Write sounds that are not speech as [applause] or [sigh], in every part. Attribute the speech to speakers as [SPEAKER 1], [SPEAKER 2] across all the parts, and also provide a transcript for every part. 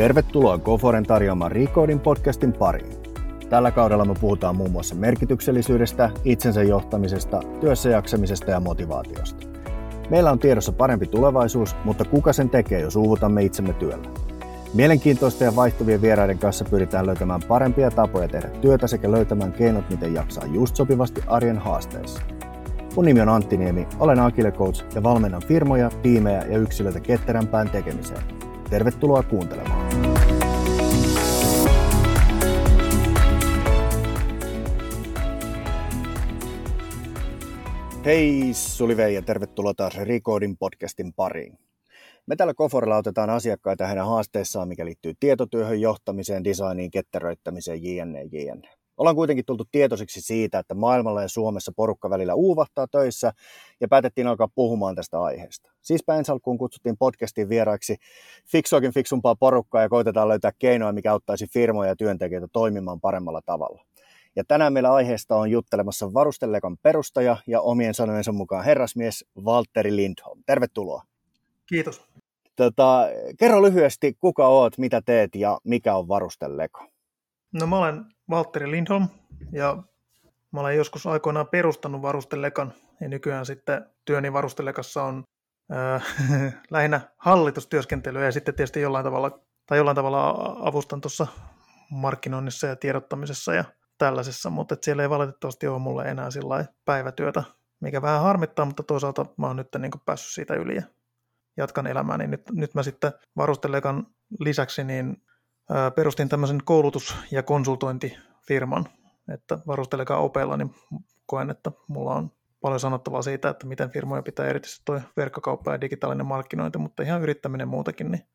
[SPEAKER 1] Tervetuloa Goforen tarjoamaan Recording podcastin pariin. Tällä kaudella me puhutaan muun muassa merkityksellisyydestä, itsensä johtamisesta, työssä jaksamisesta ja motivaatiosta. Meillä on tiedossa parempi tulevaisuus, mutta kuka sen tekee, jos uuvutamme itsemme työllä? Mielenkiintoista ja vaihtuvien vieraiden kanssa pyritään löytämään parempia tapoja tehdä työtä sekä löytämään keinot, miten jaksaa just sopivasti arjen haasteissa. Mun nimi on Antti Niemi, olen Agile Coach ja valmennan firmoja, tiimejä ja yksilöitä ketterämpään tekemiseen. Tervetuloa kuuntelemaan. Hei, Suli Vei ja tervetuloa taas Recording podcastin pariin. Me täällä Koforilla otetaan asiakkaita heidän haasteissaan, mikä liittyy tietotyöhön, johtamiseen, designiin, ketteröittämiseen, jne. jne. Ollaan kuitenkin tultu tietoisiksi siitä, että maailmalla ja Suomessa porukka välillä uuvahtaa töissä ja päätettiin alkaa puhumaan tästä aiheesta. Siispä ensi alkuun kutsuttiin podcastiin vieraiksi fiksuakin fiksumpaa porukkaa ja koitetaan löytää keinoja, mikä auttaisi firmoja ja työntekijöitä toimimaan paremmalla tavalla. Ja tänään meillä aiheesta on juttelemassa Varustelekan perustaja ja omien sanojensa mukaan herrasmies Valtteri Lindholm. Tervetuloa.
[SPEAKER 2] Kiitos.
[SPEAKER 1] Tota, kerro lyhyesti, kuka oot, mitä teet ja mikä on Varusteleko?
[SPEAKER 2] No mä olen Valtteri Lindholm ja mä olen joskus aikoinaan perustanut Varustelekan ja nykyään sitten työni Varustelekassa on äh, [laughs] lähinnä hallitustyöskentelyä ja sitten tietysti jollain tavalla, tai jollain tavalla avustan tuossa markkinoinnissa ja tiedottamisessa ja tällaisessa, mutta et siellä ei valitettavasti ole mulle enää sillä päivätyötä, mikä vähän harmittaa, mutta toisaalta mä oon nyt niin päässyt siitä yli ja jatkan elämääni. Nyt, nyt mä sitten varustelekan lisäksi niin perustin tämmöisen koulutus- ja konsultointifirman, että varustelekaan opeilla, niin koen, että mulla on paljon sanottavaa siitä, että miten firmoja pitää erityisesti tuo verkkokauppa ja digitaalinen markkinointi, mutta ihan yrittäminen muutakin niin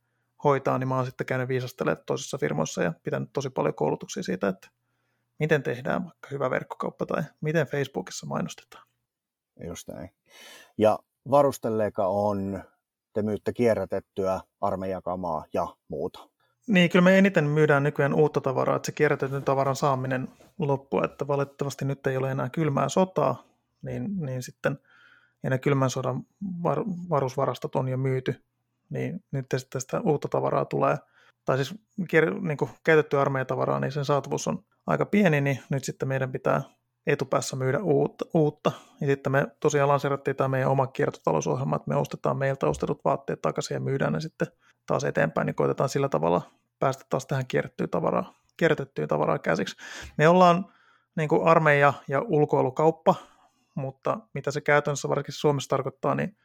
[SPEAKER 2] hoitaa, niin mä oon sitten käynyt viisastelemaan toisissa firmoissa ja pitänyt tosi paljon koulutuksia siitä, että miten tehdään vaikka hyvä verkkokauppa tai miten Facebookissa mainostetaan.
[SPEAKER 1] Just näin. Ja varusteleeka on, te myytte kierrätettyä armeijakamaa ja muuta.
[SPEAKER 2] Niin, kyllä me eniten myydään nykyään uutta tavaraa, että se kierrätetyn tavaran saaminen loppuu, että valitettavasti nyt ei ole enää kylmää sotaa, niin, niin sitten ja ne kylmän sodan var, varusvarastot on jo myyty, niin nyt sitten sitä uutta tavaraa tulee, tai siis niin kuin käytettyä armeijatavaraa, niin sen saatavuus on aika pieni, niin nyt sitten meidän pitää etupäässä myydä uutta. uutta. Ja sitten me tosiaan lanseerattiin tämä meidän oma kiertotalousohjelma, että me ostetaan meiltä ostetut vaatteet takaisin ja myydään ne sitten taas eteenpäin, niin koitetaan sillä tavalla päästä taas tähän kierrättyyn tavaraa, kierrätettyyn tavaraa käsiksi. Me ollaan niin kuin armeija ja ulkoilukauppa, mutta mitä se käytännössä varsinkin Suomessa tarkoittaa, niin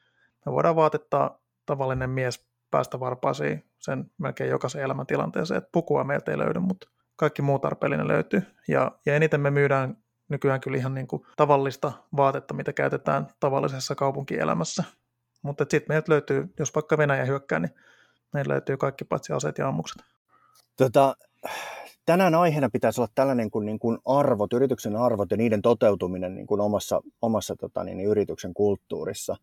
[SPEAKER 2] me voidaan vaatettaa tavallinen mies päästä varpaisiin sen melkein jokaisen elämäntilanteeseen, että pukua meiltä ei löydy, mutta kaikki muu tarpeellinen löytyy. Ja, ja eniten me myydään nykyään kyllä ihan niin kuin tavallista vaatetta, mitä käytetään tavallisessa kaupunkielämässä. Mutta sitten meiltä löytyy, jos vaikka Venäjä hyökkää, niin meillä löytyy kaikki paitsi aseet ja ammukset.
[SPEAKER 1] Tota, tänään aiheena pitäisi olla tällainen kuin, niin kuin arvot, yrityksen arvot ja niiden toteutuminen niin kuin omassa, omassa tota, niin, yrityksen kulttuurissa.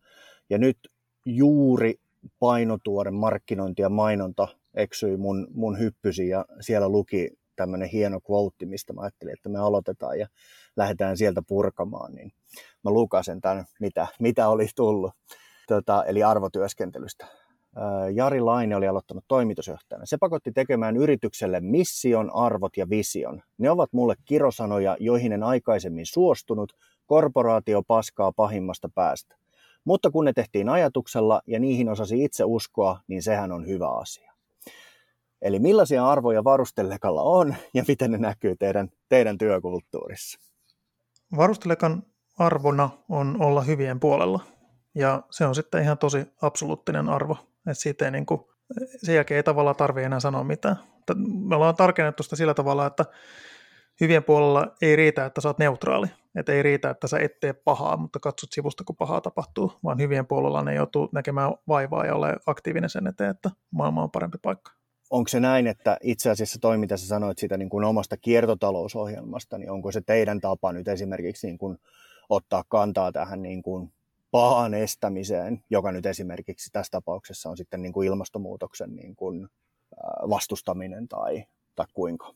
[SPEAKER 1] Ja nyt juuri painotuoren markkinointi ja mainonta eksyi mun, mun hyppysi ja siellä luki tämmöinen hieno quote, mistä mä ajattelin, että me aloitetaan ja lähdetään sieltä purkamaan, niin mä lukasen tämän, mitä, mitä oli tullut, tota, eli arvotyöskentelystä. Jari Laine oli aloittanut toimitusjohtajana. Se pakotti tekemään yritykselle mission, arvot ja vision. Ne ovat mulle kirosanoja, joihin en aikaisemmin suostunut, korporaatio paskaa pahimmasta päästä. Mutta kun ne tehtiin ajatuksella ja niihin osasi itse uskoa, niin sehän on hyvä asia. Eli millaisia arvoja varustelekalla on ja miten ne näkyy teidän, teidän työkulttuurissa?
[SPEAKER 2] Varustelekan arvona on olla hyvien puolella. Ja se on sitten ihan tosi absoluuttinen arvo. Että siitä ei niin kuin, sen jälkeen ei tavallaan tarvitse enää sanoa mitään. Me ollaan tarkennettu sitä sillä tavalla, että hyvien puolella ei riitä, että sä oot neutraali. Että ei riitä, että sä et tee pahaa, mutta katsot sivusta, kun pahaa tapahtuu, vaan hyvien puolella ne joutuu näkemään vaivaa ja ole aktiivinen sen eteen, että maailma on parempi paikka.
[SPEAKER 1] Onko se näin, että itse asiassa toi, mitä sä sanoit siitä niin kuin omasta kiertotalousohjelmasta, niin onko se teidän tapa nyt esimerkiksi niin kuin ottaa kantaa tähän niin kuin pahan estämiseen, joka nyt esimerkiksi tässä tapauksessa on sitten niin kuin ilmastonmuutoksen niin kuin vastustaminen tai, tai kuinka?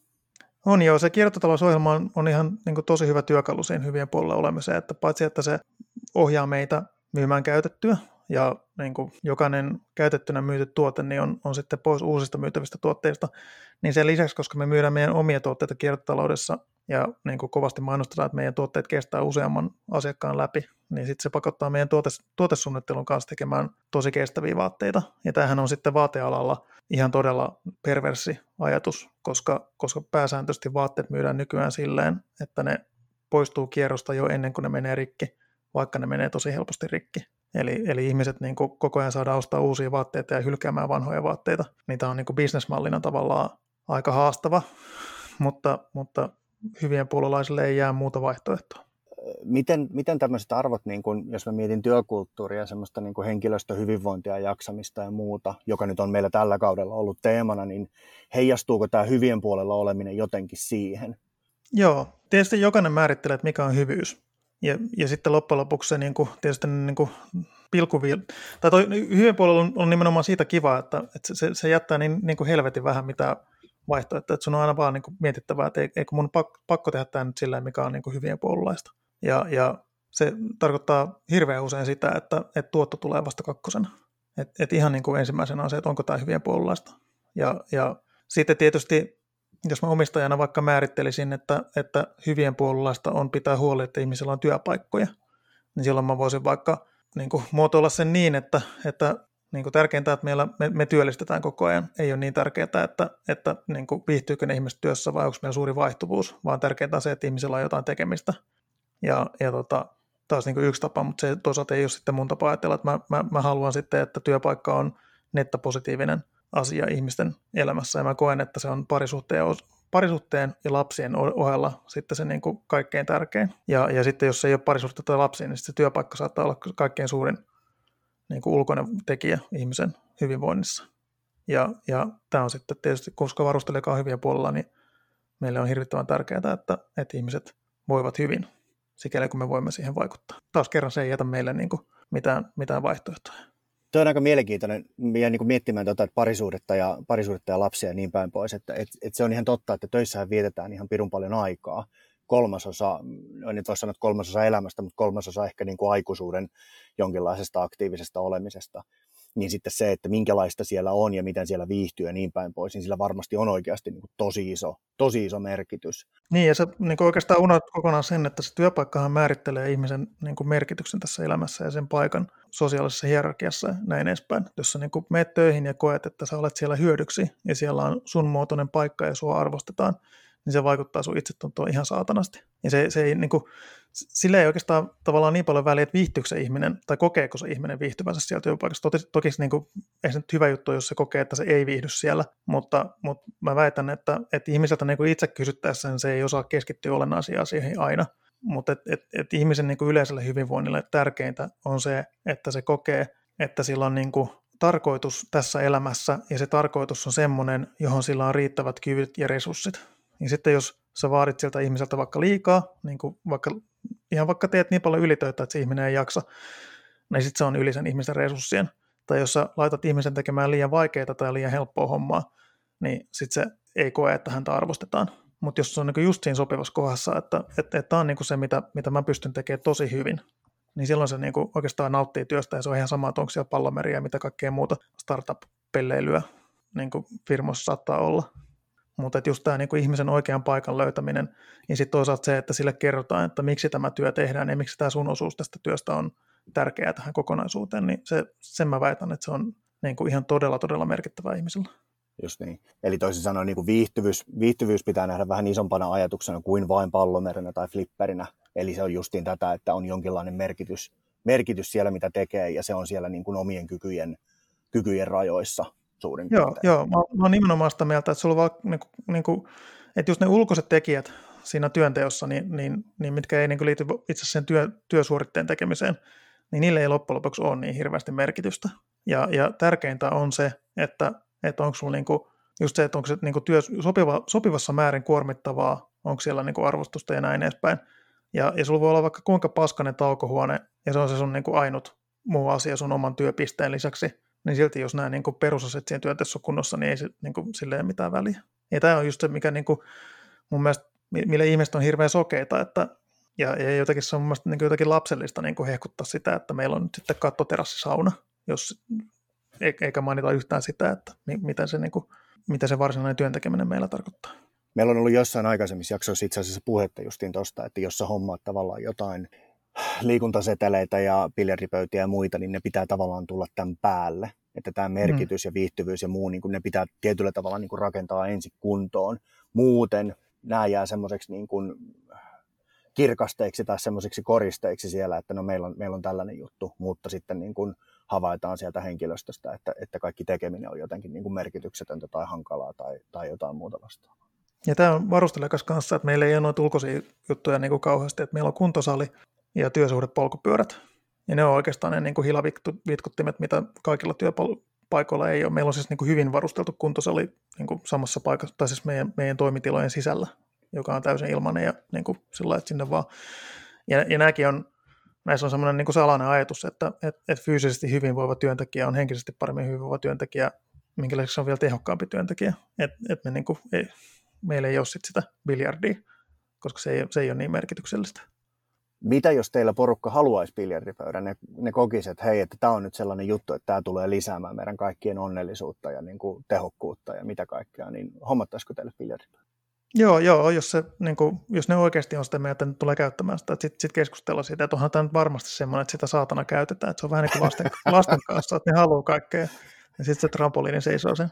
[SPEAKER 2] On joo, se kiertotalousohjelma on, on ihan niin kuin tosi hyvä työkalu siinä hyvien puolella olemiseen, että paitsi että se ohjaa meitä myymään käytettyä, ja niin kuin jokainen käytettynä myyty tuote niin on, on sitten pois uusista myytävistä tuotteista, niin sen lisäksi, koska me myydään meidän omia tuotteita kiertotaloudessa ja niin kuin kovasti mainostetaan, että meidän tuotteet kestää useamman asiakkaan läpi, niin sitten se pakottaa meidän tuote, tuotesuunnittelun kanssa tekemään tosi kestäviä vaatteita. Ja tämähän on sitten vaatealalla ihan todella perversi ajatus, koska, koska pääsääntöisesti vaatteet myydään nykyään silleen, että ne poistuu kierrosta jo ennen kuin ne menee rikki, vaikka ne menee tosi helposti rikki. Eli, eli ihmiset niin kuin koko ajan saadaan ostaa uusia vaatteita ja hylkäämään vanhoja vaatteita. Niitä on niin kuin bisnesmallina tavallaan aika haastava, mutta, mutta hyvien puolalaisille ei jää muuta vaihtoehtoa.
[SPEAKER 1] Miten, miten tämmöiset arvot, niin kun, jos mä mietin työkulttuuria ja semmoista niin kuin henkilöstöhyvinvointia ja jaksamista ja muuta, joka nyt on meillä tällä kaudella ollut teemana, niin heijastuuko tämä hyvien puolella oleminen jotenkin siihen?
[SPEAKER 2] Joo, tietysti jokainen määrittelee, että mikä on hyvyys. Ja, ja sitten loppujen lopuksi se niin kuin, tietysti niin kuin pilkuvi, tai toi hyvien puolella on, on nimenomaan siitä kiva, että, että se, se jättää niin, niin kuin helvetin vähän mitä vaihtoehtoja, että sun on aina vaan niin kuin mietittävää, että eikö mun pakko, pakko tehdä tämä nyt sillä mikä on niin kuin hyvien puolulaista. Ja, ja se tarkoittaa hirveän usein sitä, että, että tuotto tulee vasta kakkosena. Et, et ihan niin kuin ensimmäisenä on se, että onko tämä hyvien puolulaista. Ja, ja sitten tietysti jos mä omistajana vaikka määrittelisin, että, että hyvien puolulaista on pitää huoli, että ihmisillä on työpaikkoja, niin silloin mä voisin vaikka niin kuin, muotoilla sen niin, että, että niin kuin tärkeintä, että meillä, me, me työllistetään koko ajan. Ei ole niin tärkeää, että, että niin kuin, viihtyykö ne ihmiset työssä vai onko meillä suuri vaihtuvuus, vaan tärkeintä on se, että ihmisillä on jotain tekemistä. Ja, ja tota, taas niin kuin yksi tapa, mutta se toisaalta ei ole sitten mun tapa ajatella, että mä, mä, mä haluan sitten, että työpaikka on nettapositiivinen asia ihmisten elämässä, ja mä koen, että se on parisuhteen, parisuhteen ja lapsien ohella sitten se niin kuin kaikkein tärkein. Ja, ja sitten jos ei ole parisuhteen tai lapsia, niin se työpaikka saattaa olla kaikkein suurin niin kuin ulkoinen tekijä ihmisen hyvinvoinnissa. Ja, ja tämä on sitten tietysti, koska varustelija on hyviä puolella, niin meille on hirvittävän tärkeää, että, että ihmiset voivat hyvin, sikäli kun me voimme siihen vaikuttaa. Taas kerran se ei jätä meille niin kuin mitään, mitään vaihtoehtoja.
[SPEAKER 1] Tuo on aika mielenkiintoinen ja niin miettimään tuota, että parisuudetta, ja, parisuudetta ja lapsia ja niin päin pois. Että, että, että se on ihan totta, että töissähän vietetään ihan pirun paljon aikaa. Kolmasosa, en nyt voi sanoa, kolmasosa elämästä, mutta kolmasosa ehkä niin kuin aikuisuuden jonkinlaisesta aktiivisesta olemisesta niin sitten se, että minkälaista siellä on ja miten siellä viihtyy ja niin päin pois, niin sillä varmasti on oikeasti niin kuin tosi, iso, tosi iso merkitys.
[SPEAKER 2] Niin, ja se niin kuin oikeastaan unohdat kokonaan sen, että se työpaikkahan määrittelee ihmisen niin kuin merkityksen tässä elämässä ja sen paikan sosiaalisessa hierarkiassa ja näin edespäin. Jos sä niin kuin meet töihin ja koet, että sä olet siellä hyödyksi ja siellä on sun muotoinen paikka ja sua arvostetaan, niin se vaikuttaa sun itsetuntoon ihan saatanasti. Ja se, se ei, niin kuin, sillä ei oikeastaan tavallaan niin paljon väliä, että viihtyykö se ihminen tai kokeeko se ihminen viihtyvänsä siellä työpaikassa. Toki, toki niin kuin, ei se nyt hyvä juttu, jos se kokee, että se ei viihdy siellä, mutta, mutta mä väitän, että, että ihmiseltä niin kuin itse kysyttäessä niin se ei osaa keskittyä olennaisiin asioihin aina. Mutta et, et, et ihmisen niin kuin yleiselle hyvinvoinnille tärkeintä on se, että se kokee, että sillä on niin kuin tarkoitus tässä elämässä, ja se tarkoitus on semmoinen, johon sillä on riittävät kyvyt ja resurssit. Niin sitten jos sä vaadit sieltä ihmiseltä vaikka liikaa, niin kuin vaikka, ihan vaikka teet niin paljon ylitöitä, että se ihminen ei jaksa, niin sitten se on yli sen ihmisen resurssien. Tai jos sä laitat ihmisen tekemään liian vaikeaa tai liian helppoa hommaa, niin sitten se ei koe, että häntä arvostetaan. Mutta jos se on niin just siinä sopivassa kohdassa, että tämä että, että on niin se, mitä, mitä mä pystyn tekemään tosi hyvin, niin silloin se niin oikeastaan nauttii työstä ja se on ihan sama, että onko siellä pallomeriä ja mitä kaikkea muuta startup-pelleilyä niin firmoissa saattaa olla. Mutta just tämä niinku ihmisen oikean paikan löytäminen, niin sitten toisaalta se, että sille kerrotaan, että miksi tämä työ tehdään ja miksi tämä sun osuus tästä työstä on tärkeää tähän kokonaisuuteen, niin se, sen mä väitän, että se on niinku ihan todella, todella merkittävää ihmisellä.
[SPEAKER 1] Just niin. Eli toisin sanoen niin kuin viihtyvyys, viihtyvyys pitää nähdä vähän isompana ajatuksena kuin vain pallomerenä tai flipperinä. Eli se on justiin tätä, että on jonkinlainen merkitys, merkitys siellä, mitä tekee, ja se on siellä niin kuin omien kykyjen, kykyjen rajoissa suurin
[SPEAKER 2] joo, piirtein. Joo, mä, mä oon nimenomaan sitä mieltä, että sulla vaan, niin kuin, niin kuin, että just ne ulkoiset tekijät siinä työnteossa, niin, niin, niin mitkä ei niin kuin liity itse sen työ, työsuoritteen tekemiseen, niin niille ei loppujen lopuksi ole niin hirveästi merkitystä. Ja, ja tärkeintä on se, että, että onko sulla niin kuin, just se, että onko se niin kuin työ sopiva, sopivassa määrin kuormittavaa, onko siellä niin kuin arvostusta ja näin edespäin. Ja, ja sulla voi olla vaikka kuinka paskanen taukohuone, ja se on se sun niin kuin ainut muu asia sun oman työpisteen lisäksi, niin silti jos nämä niin perusaset siinä työnteossa on kunnossa, niin ei se, niin kuin, sille ei mitään väliä. Ja tämä on just se, mikä niin kuin, mun mielestä, mille ihmiset on hirveän sokeita, että, Ja, ja jotenkin se on mun niin jotenkin lapsellista niin kuin hehkuttaa sitä, että meillä on nyt sitten kattoterassisauna, jos, e, eikä mainita yhtään sitä, että miten se, niin kuin, mitä se varsinainen työntekeminen meillä tarkoittaa.
[SPEAKER 1] Meillä on ollut jossain aikaisemmissa jaksoissa itse asiassa puhetta justiin tuosta, että jos sä hommaat tavallaan jotain liikuntaseteleitä ja biljardipöytiä ja muita, niin ne pitää tavallaan tulla tämän päälle. Että tämä merkitys mm. ja viihtyvyys ja muu, niin ne pitää tietyllä tavalla niin kuin rakentaa ensin kuntoon. Muuten nämä jää semmoiseksi niin kuin kirkasteiksi tai semmoisiksi koristeiksi siellä, että no meillä on, meillä on tällainen juttu, mutta sitten niin kuin havaitaan sieltä henkilöstöstä, että, että kaikki tekeminen on jotenkin niin kuin merkityksetöntä tai hankalaa tai, tai jotain muuta vastaavaa.
[SPEAKER 2] Ja tämä on varustelekas kanssa, että meillä ei ole noita ulkoisia juttuja niin kuin kauheasti, että meillä on kuntosali ja työsuhdepolkupyörät. Ja ne on oikeastaan ne niin kuin hilavitkuttimet, mitä kaikilla työpaikoilla ei ole. Meillä on siis niin kuin hyvin varusteltu kuntosali niin kuin samassa paikassa, tai siis meidän, meidän toimitilojen sisällä, joka on täysin ilmainen ja niin kuin sillä että sinne vaan. Ja, ja nämäkin on, näissä on semmoinen niin kuin salainen ajatus, että et, et fyysisesti hyvinvoiva työntekijä on henkisesti paremmin hyvinvoiva työntekijä, minkä lisäksi on vielä tehokkaampi työntekijä. Et, et me niin kuin, ei, meillä ei ole sit sitä biljardia, koska se ei, se ei ole niin merkityksellistä.
[SPEAKER 1] Mitä jos teillä porukka haluaisi biljardipöydän, ne, ne kokisivat, että hei, että tämä on nyt sellainen juttu, että tämä tulee lisäämään meidän kaikkien onnellisuutta ja niin kuin tehokkuutta ja mitä kaikkea, niin hommattaisiko teille biljardipöydän?
[SPEAKER 2] Joo, joo, jos, se, niin kuin, jos ne oikeasti on sitä mieltä, että tulee käyttämään sitä, sitten sit keskustella siitä, että onhan tämä nyt varmasti semmoinen, että sitä saatana käytetään, että se on vähän niin kuin lasten, [laughs] lasten kanssa, että ne haluaa kaikkea, ja sitten se trampoliini seisoo sen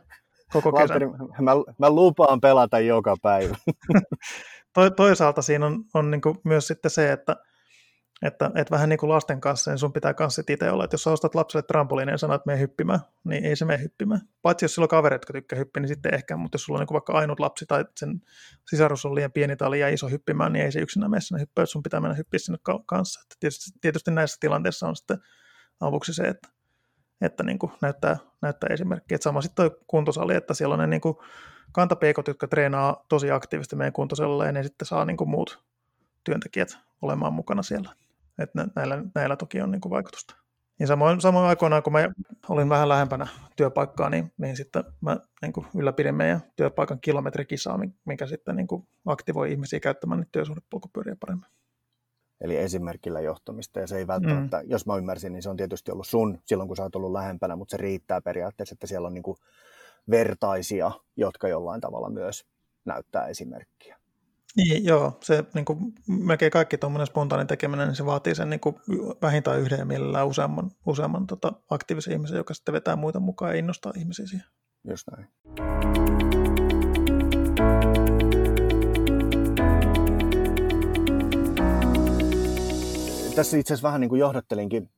[SPEAKER 2] koko kesän.
[SPEAKER 1] mä, mä lupaan pelata joka päivä. [laughs]
[SPEAKER 2] Toisaalta siinä on, on niin myös sitten se, että että, että vähän niin kuin lasten kanssa, niin sun pitää kanssa itse olla, että jos sä ostat lapselle trampoliinin ja sanot, että hyppimään, niin ei se mene hyppimään. Paitsi jos sulla on kavereita, jotka tykkää hyppiä, niin sitten ehkä, mutta jos sulla on niin vaikka ainut lapsi tai sen sisarus on liian pieni tai liian iso hyppimään, niin ei se yksinään mene sinne hyppää, sun pitää mennä hyppiä sinne kanssa. Että tietysti, tietysti näissä tilanteissa on sitten avuksi se, että, että niin kuin näyttää, näyttää esimerkkiä. Että sama sitten kuntosali, että siellä on ne niin kuin kantapeikot, jotka treenaa tosi aktiivisesti meidän kuntosalilla ja ne sitten saa niin kuin muut työntekijät olemaan mukana siellä. Että näillä, näillä toki on niin kuin vaikutusta. Ja samoin, samoin aikoinaan, kun mä olin vähän lähempänä työpaikkaa, niin, niin sitten mä niin kuin ylläpidin meidän työpaikan kilometrikisaa, mikä sitten niin kuin aktivoi ihmisiä käyttämään niitä työsuhdepolkupyöriä paremmin.
[SPEAKER 1] Eli esimerkillä johtamista, ja se ei välttämättä, mm. jos mä ymmärsin, niin se on tietysti ollut sun silloin, kun sä oot ollut lähempänä, mutta se riittää periaatteessa, että siellä on niin kuin vertaisia, jotka jollain tavalla myös näyttää esimerkkiä.
[SPEAKER 2] Niin, joo, se niin kuin, melkein kaikki tuommoinen spontaani tekeminen, niin se vaatii sen niin kuin, vähintään yhden mielellään useamman, useamman tota, aktiivisen ihmisen, joka sitten vetää muita mukaan ja innostaa ihmisiä siihen.
[SPEAKER 1] Just näin. Tässä itse asiassa vähän niin kuin johdattelinkin,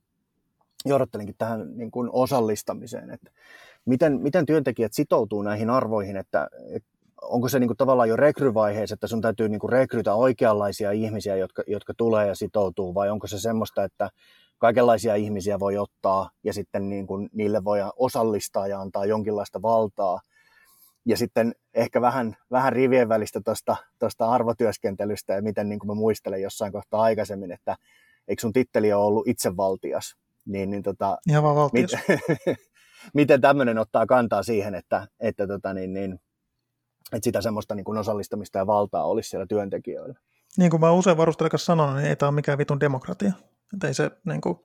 [SPEAKER 1] johdattelinkin tähän niin kuin osallistamiseen, että miten, miten työntekijät sitoutuu näihin arvoihin, että, että onko se niin kuin tavallaan jo rekryvaiheessa, että sun täytyy niin kuin rekrytä oikeanlaisia ihmisiä, jotka, jotka tulee ja sitoutuu, vai onko se semmoista, että kaikenlaisia ihmisiä voi ottaa ja sitten niin kuin niille voi osallistaa ja antaa jonkinlaista valtaa. Ja sitten ehkä vähän, vähän rivien välistä tuosta arvotyöskentelystä ja miten niin kuin mä muistelen jossain kohtaa aikaisemmin, että eikö sun titteli ole ollut itsevaltias? Niin, niin tota,
[SPEAKER 2] Ihan vaan valtias.
[SPEAKER 1] Mit, [laughs] miten tämmöinen ottaa kantaa siihen, että, että tota, niin, niin, että sitä semmoista niin kuin osallistamista ja valtaa olisi siellä työntekijöillä.
[SPEAKER 2] Niin kuin mä usein varustelikas sanon, niin ei tämä ole mikään vitun demokratia. Että ei se, niin kuin,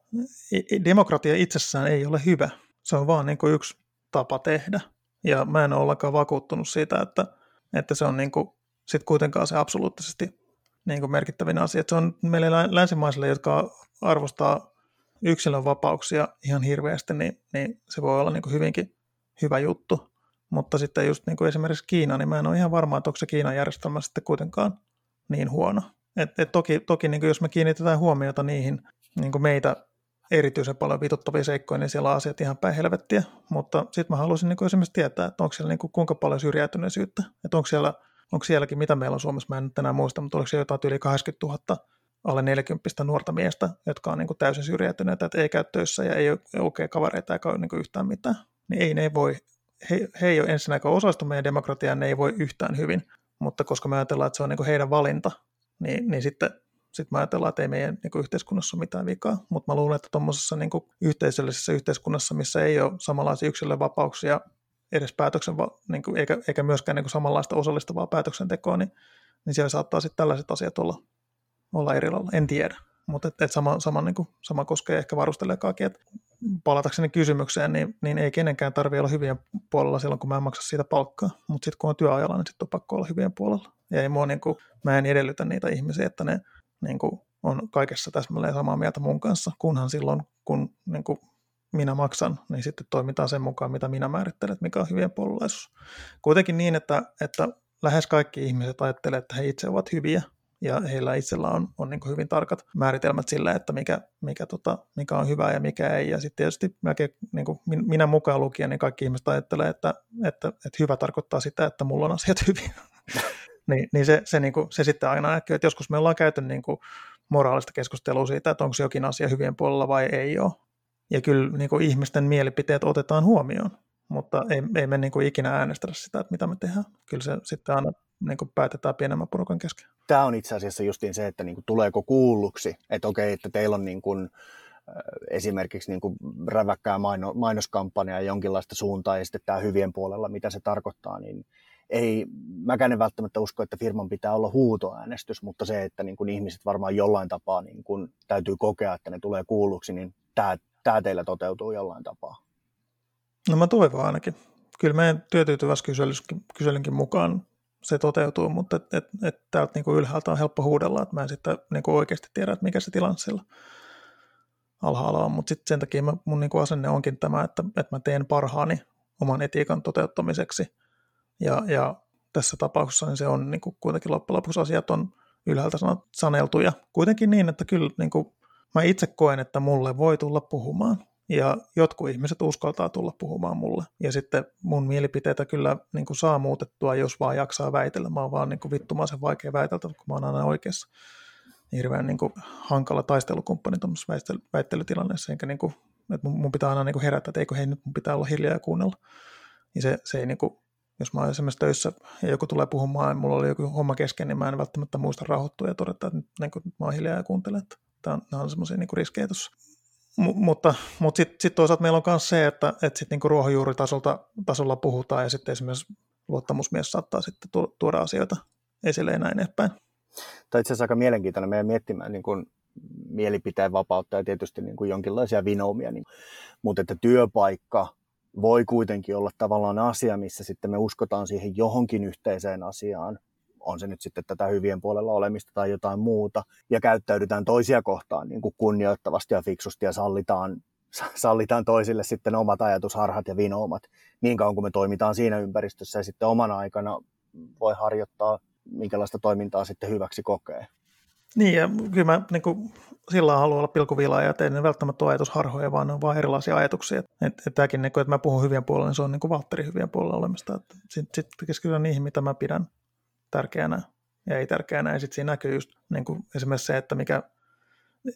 [SPEAKER 2] demokratia itsessään ei ole hyvä. Se on vaan niin kuin yksi tapa tehdä. Ja mä en ole ollenkaan vakuuttunut siitä, että, että se on niin kuin, sit kuitenkaan se absoluuttisesti niin kuin merkittävin asia. Että se on meille länsimaisille, jotka arvostaa yksilön vapauksia ihan hirveästi, niin, niin se voi olla niin kuin hyvinkin hyvä juttu. Mutta sitten just niin kuin esimerkiksi Kiina, niin mä en ole ihan varma, että onko se Kiinan järjestelmä sitten kuitenkaan niin huono. Et, et toki toki niin kuin jos me kiinnitetään huomiota niihin niin kuin meitä erityisen paljon vituttavia seikkoja, niin siellä on asiat ihan päin helvettiä. Mutta sitten mä haluaisin niin kuin esimerkiksi tietää, että onko siellä niin kuin kuinka paljon syrjäytyneisyyttä. Että onko, siellä, onko sielläkin, mitä meillä on Suomessa, mä en nyt enää muista, mutta oliko siellä jotain yli 80 000 alle 40 nuorta miestä, jotka on niin kuin täysin syrjäytyneitä, että ei käy töissä ja ei ole oikein kavereita eikä ole niin kuin yhtään mitään. Niin ei ne voi he, he ei ole ensinnäkään osastu meidän demokratiaan, ne ei voi yhtään hyvin, mutta koska me ajatellaan, että se on niin heidän valinta, niin, niin sitten sit me ajatellaan, että ei meidän niin yhteiskunnassa ole mitään vikaa, mutta mä luulen, että tuommoisessa niin yhteisöllisessä yhteiskunnassa, missä ei ole samanlaisia yksilövapauksia edes päätöksen, niin kuin, eikä, eikä myöskään niin kuin samanlaista osallistavaa päätöksentekoa, niin, niin siellä saattaa sitten tällaiset asiat olla olla eri lailla, en tiedä. Mutta et, et sama, sama, niin kuin, sama koskee ehkä varustelijakaakin, että palatakseni kysymykseen, niin, niin ei kenenkään tarvitse olla hyvien puolella silloin, kun mä en maksa siitä palkkaa. Mutta sitten kun on työajalla, niin sitten on pakko olla hyvien puolella. Ja ei mua, niin kuin, mä en edellytä niitä ihmisiä, että ne niin kuin, on kaikessa täsmälleen samaa mieltä mun kanssa, kunhan silloin, kun niin kuin, minä maksan, niin sitten toimitaan sen mukaan, mitä minä määrittelen, että mikä on hyvien puolelaisuus. Kuitenkin niin, että, että lähes kaikki ihmiset ajattelee, että he itse ovat hyviä, ja heillä itsellä on, on niin hyvin tarkat määritelmät sillä, että mikä, mikä, tota, mikä on hyvä ja mikä ei. Ja sitten tietysti melkein, niin kuin minä mukaan lukien, niin kaikki ihmiset ajattelee, että, että, että hyvä tarkoittaa sitä, että mulla on asiat hyvin. [laughs] niin, niin, se, se, niin kuin, se sitten aina näkyy, että joskus me ollaan käyty niin kuin moraalista keskustelua siitä, että onko jokin asia hyvien puolella vai ei ole. Ja kyllä niin kuin ihmisten mielipiteet otetaan huomioon, mutta ei, ei me niin kuin ikinä äänestä sitä, että mitä me tehdään. Kyllä se sitten aina niin kuin päätetään pienemmän porukan kesken.
[SPEAKER 1] Tämä on itse asiassa justiin se, että niin kuin, tuleeko kuulluksi, että okei, että teillä on niin kuin, esimerkiksi niin kuin räväkkää maino, mainoskampanjaa ja jonkinlaista suuntaa ja sitten tämä hyvien puolella, mitä se tarkoittaa, niin ei, mäkään en välttämättä usko, että firman pitää olla huutoäänestys, mutta se, että niin kuin ihmiset varmaan jollain tapaa niin kuin täytyy kokea, että ne tulee kuulluksi, niin tämä, tämä teillä toteutuu jollain tapaa.
[SPEAKER 2] No mä toivon ainakin. Kyllä meidän työtyytyväisyyskyselynkin mukaan se toteutuu, mutta et, et, et täältä niinku ylhäältä on helppo huudella, että mä en sitten niinku oikeasti tiedä, että mikä se tilanne siellä alhaalla on, mutta sitten sen takia mä, mun niinku asenne onkin tämä, että, että mä teen parhaani oman etiikan toteuttamiseksi, ja, ja tässä tapauksessa niin se on niin kuin kuitenkin loppujen lopuksi asiat on ylhäältä saneltuja. Kuitenkin niin, että kyllä niin kuin, mä itse koen, että mulle voi tulla puhumaan. Ja jotkut ihmiset uskaltaa tulla puhumaan mulle. Ja sitten mun mielipiteitä kyllä niin kuin saa muutettua, jos vaan jaksaa väitellä. Mä oon vaan niin kuin vittumaisen vaikea väiteltä, kun mä oon aina oikeassa. Hirveän niin kuin hankala taistelukumppani tuommoisessa väittelytilanteessa. Enkä niin kuin, että mun pitää aina niin kuin herätä, että eikö hei nyt mun pitää olla hiljaa ja kuunnella. Niin se, se ei niin kuin, jos mä oon esimerkiksi töissä ja joku tulee puhumaan ja mulla oli joku homma kesken, niin mä en välttämättä muista rauhoittua ja todeta, että nyt, niin kuin, mä oon hiljaa ja kuuntelen, tämä on, nämä on semmoisia niin riskejä tuossa. M- mutta mutta sitten sit toisaalta meillä on myös se, että, että sitten niin ruohonjuuritasolla tasolla puhutaan ja sitten esimerkiksi luottamusmies saattaa sitten tuoda asioita esille ja näin eteenpäin.
[SPEAKER 1] Tämä on itse asiassa aika mielenkiintoinen meidän miettimään niin kuin mielipiteen vapautta ja tietysti niin kuin jonkinlaisia vinoumia, niin, mutta että työpaikka voi kuitenkin olla tavallaan asia, missä sitten me uskotaan siihen johonkin yhteiseen asiaan, on se nyt sitten tätä hyvien puolella olemista tai jotain muuta, ja käyttäydytään toisia kohtaan niin kuin kunnioittavasti ja fiksusti ja sallitaan, sallitaan toisille sitten omat ajatusharhat ja vinoomat niin kauan kuin me toimitaan siinä ympäristössä ja sitten omana aikana voi harjoittaa minkälaista toimintaa sitten hyväksi kokee.
[SPEAKER 2] Niin, ja kyllä mä niin kuin, sillä haluan olla pilkuvila ja teen välttämättä ajatusharhoja, vaan ne on vaan erilaisia ajatuksia. Että et, tämäkin, niin kuin, että mä puhun hyvien puolella, niin se on niin kuin Valtteri hyvien puolella olemista. Sitten sit keskitytään niihin, mitä mä pidän tärkeänä ja ei tärkeänä. Ja sitten siinä näkyy just niin kuin esimerkiksi se, että mikä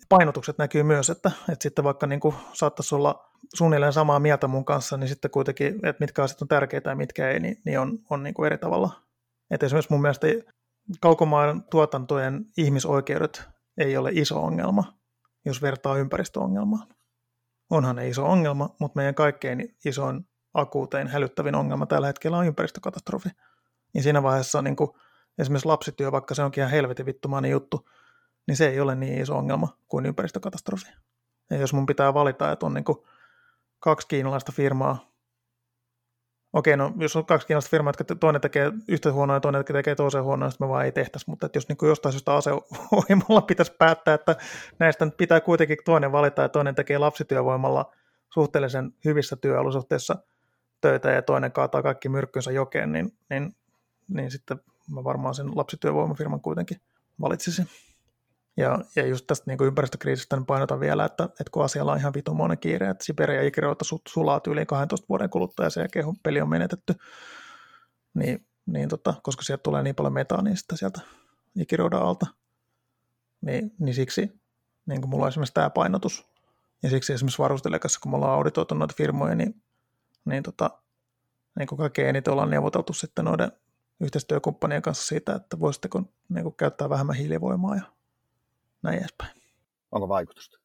[SPEAKER 2] painotukset näkyy myös, että, että sitten vaikka niin kuin saattaisi olla suunnilleen samaa mieltä mun kanssa, niin sitten kuitenkin, että mitkä asiat on tärkeitä ja mitkä ei, niin, niin on, on niin kuin eri tavalla. Että esimerkiksi mun mielestä kaukomaan tuotantojen ihmisoikeudet ei ole iso ongelma, jos vertaa ympäristöongelmaan. Onhan ne iso ongelma, mutta meidän kaikkein isoin akuutein hälyttävin ongelma tällä hetkellä on ympäristökatastrofi. Ja siinä vaiheessa niin kuin esimerkiksi lapsityö, vaikka se onkin ihan helvetin vittumainen juttu, niin se ei ole niin iso ongelma kuin ympäristökatastrofi. Ja jos mun pitää valita, että on niin kuin kaksi kiinalaista firmaa, okei, no jos on kaksi kiinalaista firmaa, jotka toinen tekee yhtä huonoa ja toinen tekee toiseen huonoa, niin me vaan ei tehtäisi, mutta että jos niin kuin jostain syystä aseohjelmalla [laughs] pitäisi päättää, että näistä pitää kuitenkin toinen valita ja toinen tekee lapsityövoimalla suhteellisen hyvissä työolosuhteissa töitä ja toinen kaataa kaikki myrkkynsä jokeen, niin, niin, niin sitten mä varmaan sen lapsityövoimafirman kuitenkin valitsisin. Ja, ja just tästä niin ympäristökriisistä niin painotan vielä, että, että kun asialla on ihan vitumoinen kiire, että Siberia ikirouta sulaa yli 12 vuoden kuluttua ja sen jälkeen peli on menetetty, niin, niin tota, koska sieltä tulee niin paljon metaania sitten sieltä ikiroudan alta, niin, niin siksi niin kuin mulla on esimerkiksi tämä painotus. Ja siksi esimerkiksi varustelekassa, kun me ollaan auditoitu noita firmoja, niin, niin, tota, niin kuin kaikkein eniten ollaan neuvoteltu sitten noiden yhteistyökumppanien kanssa siitä, että voisitteko niin kuin käyttää vähemmän hiilivoimaa ja näin edespäin.
[SPEAKER 1] Onko vaikutusta?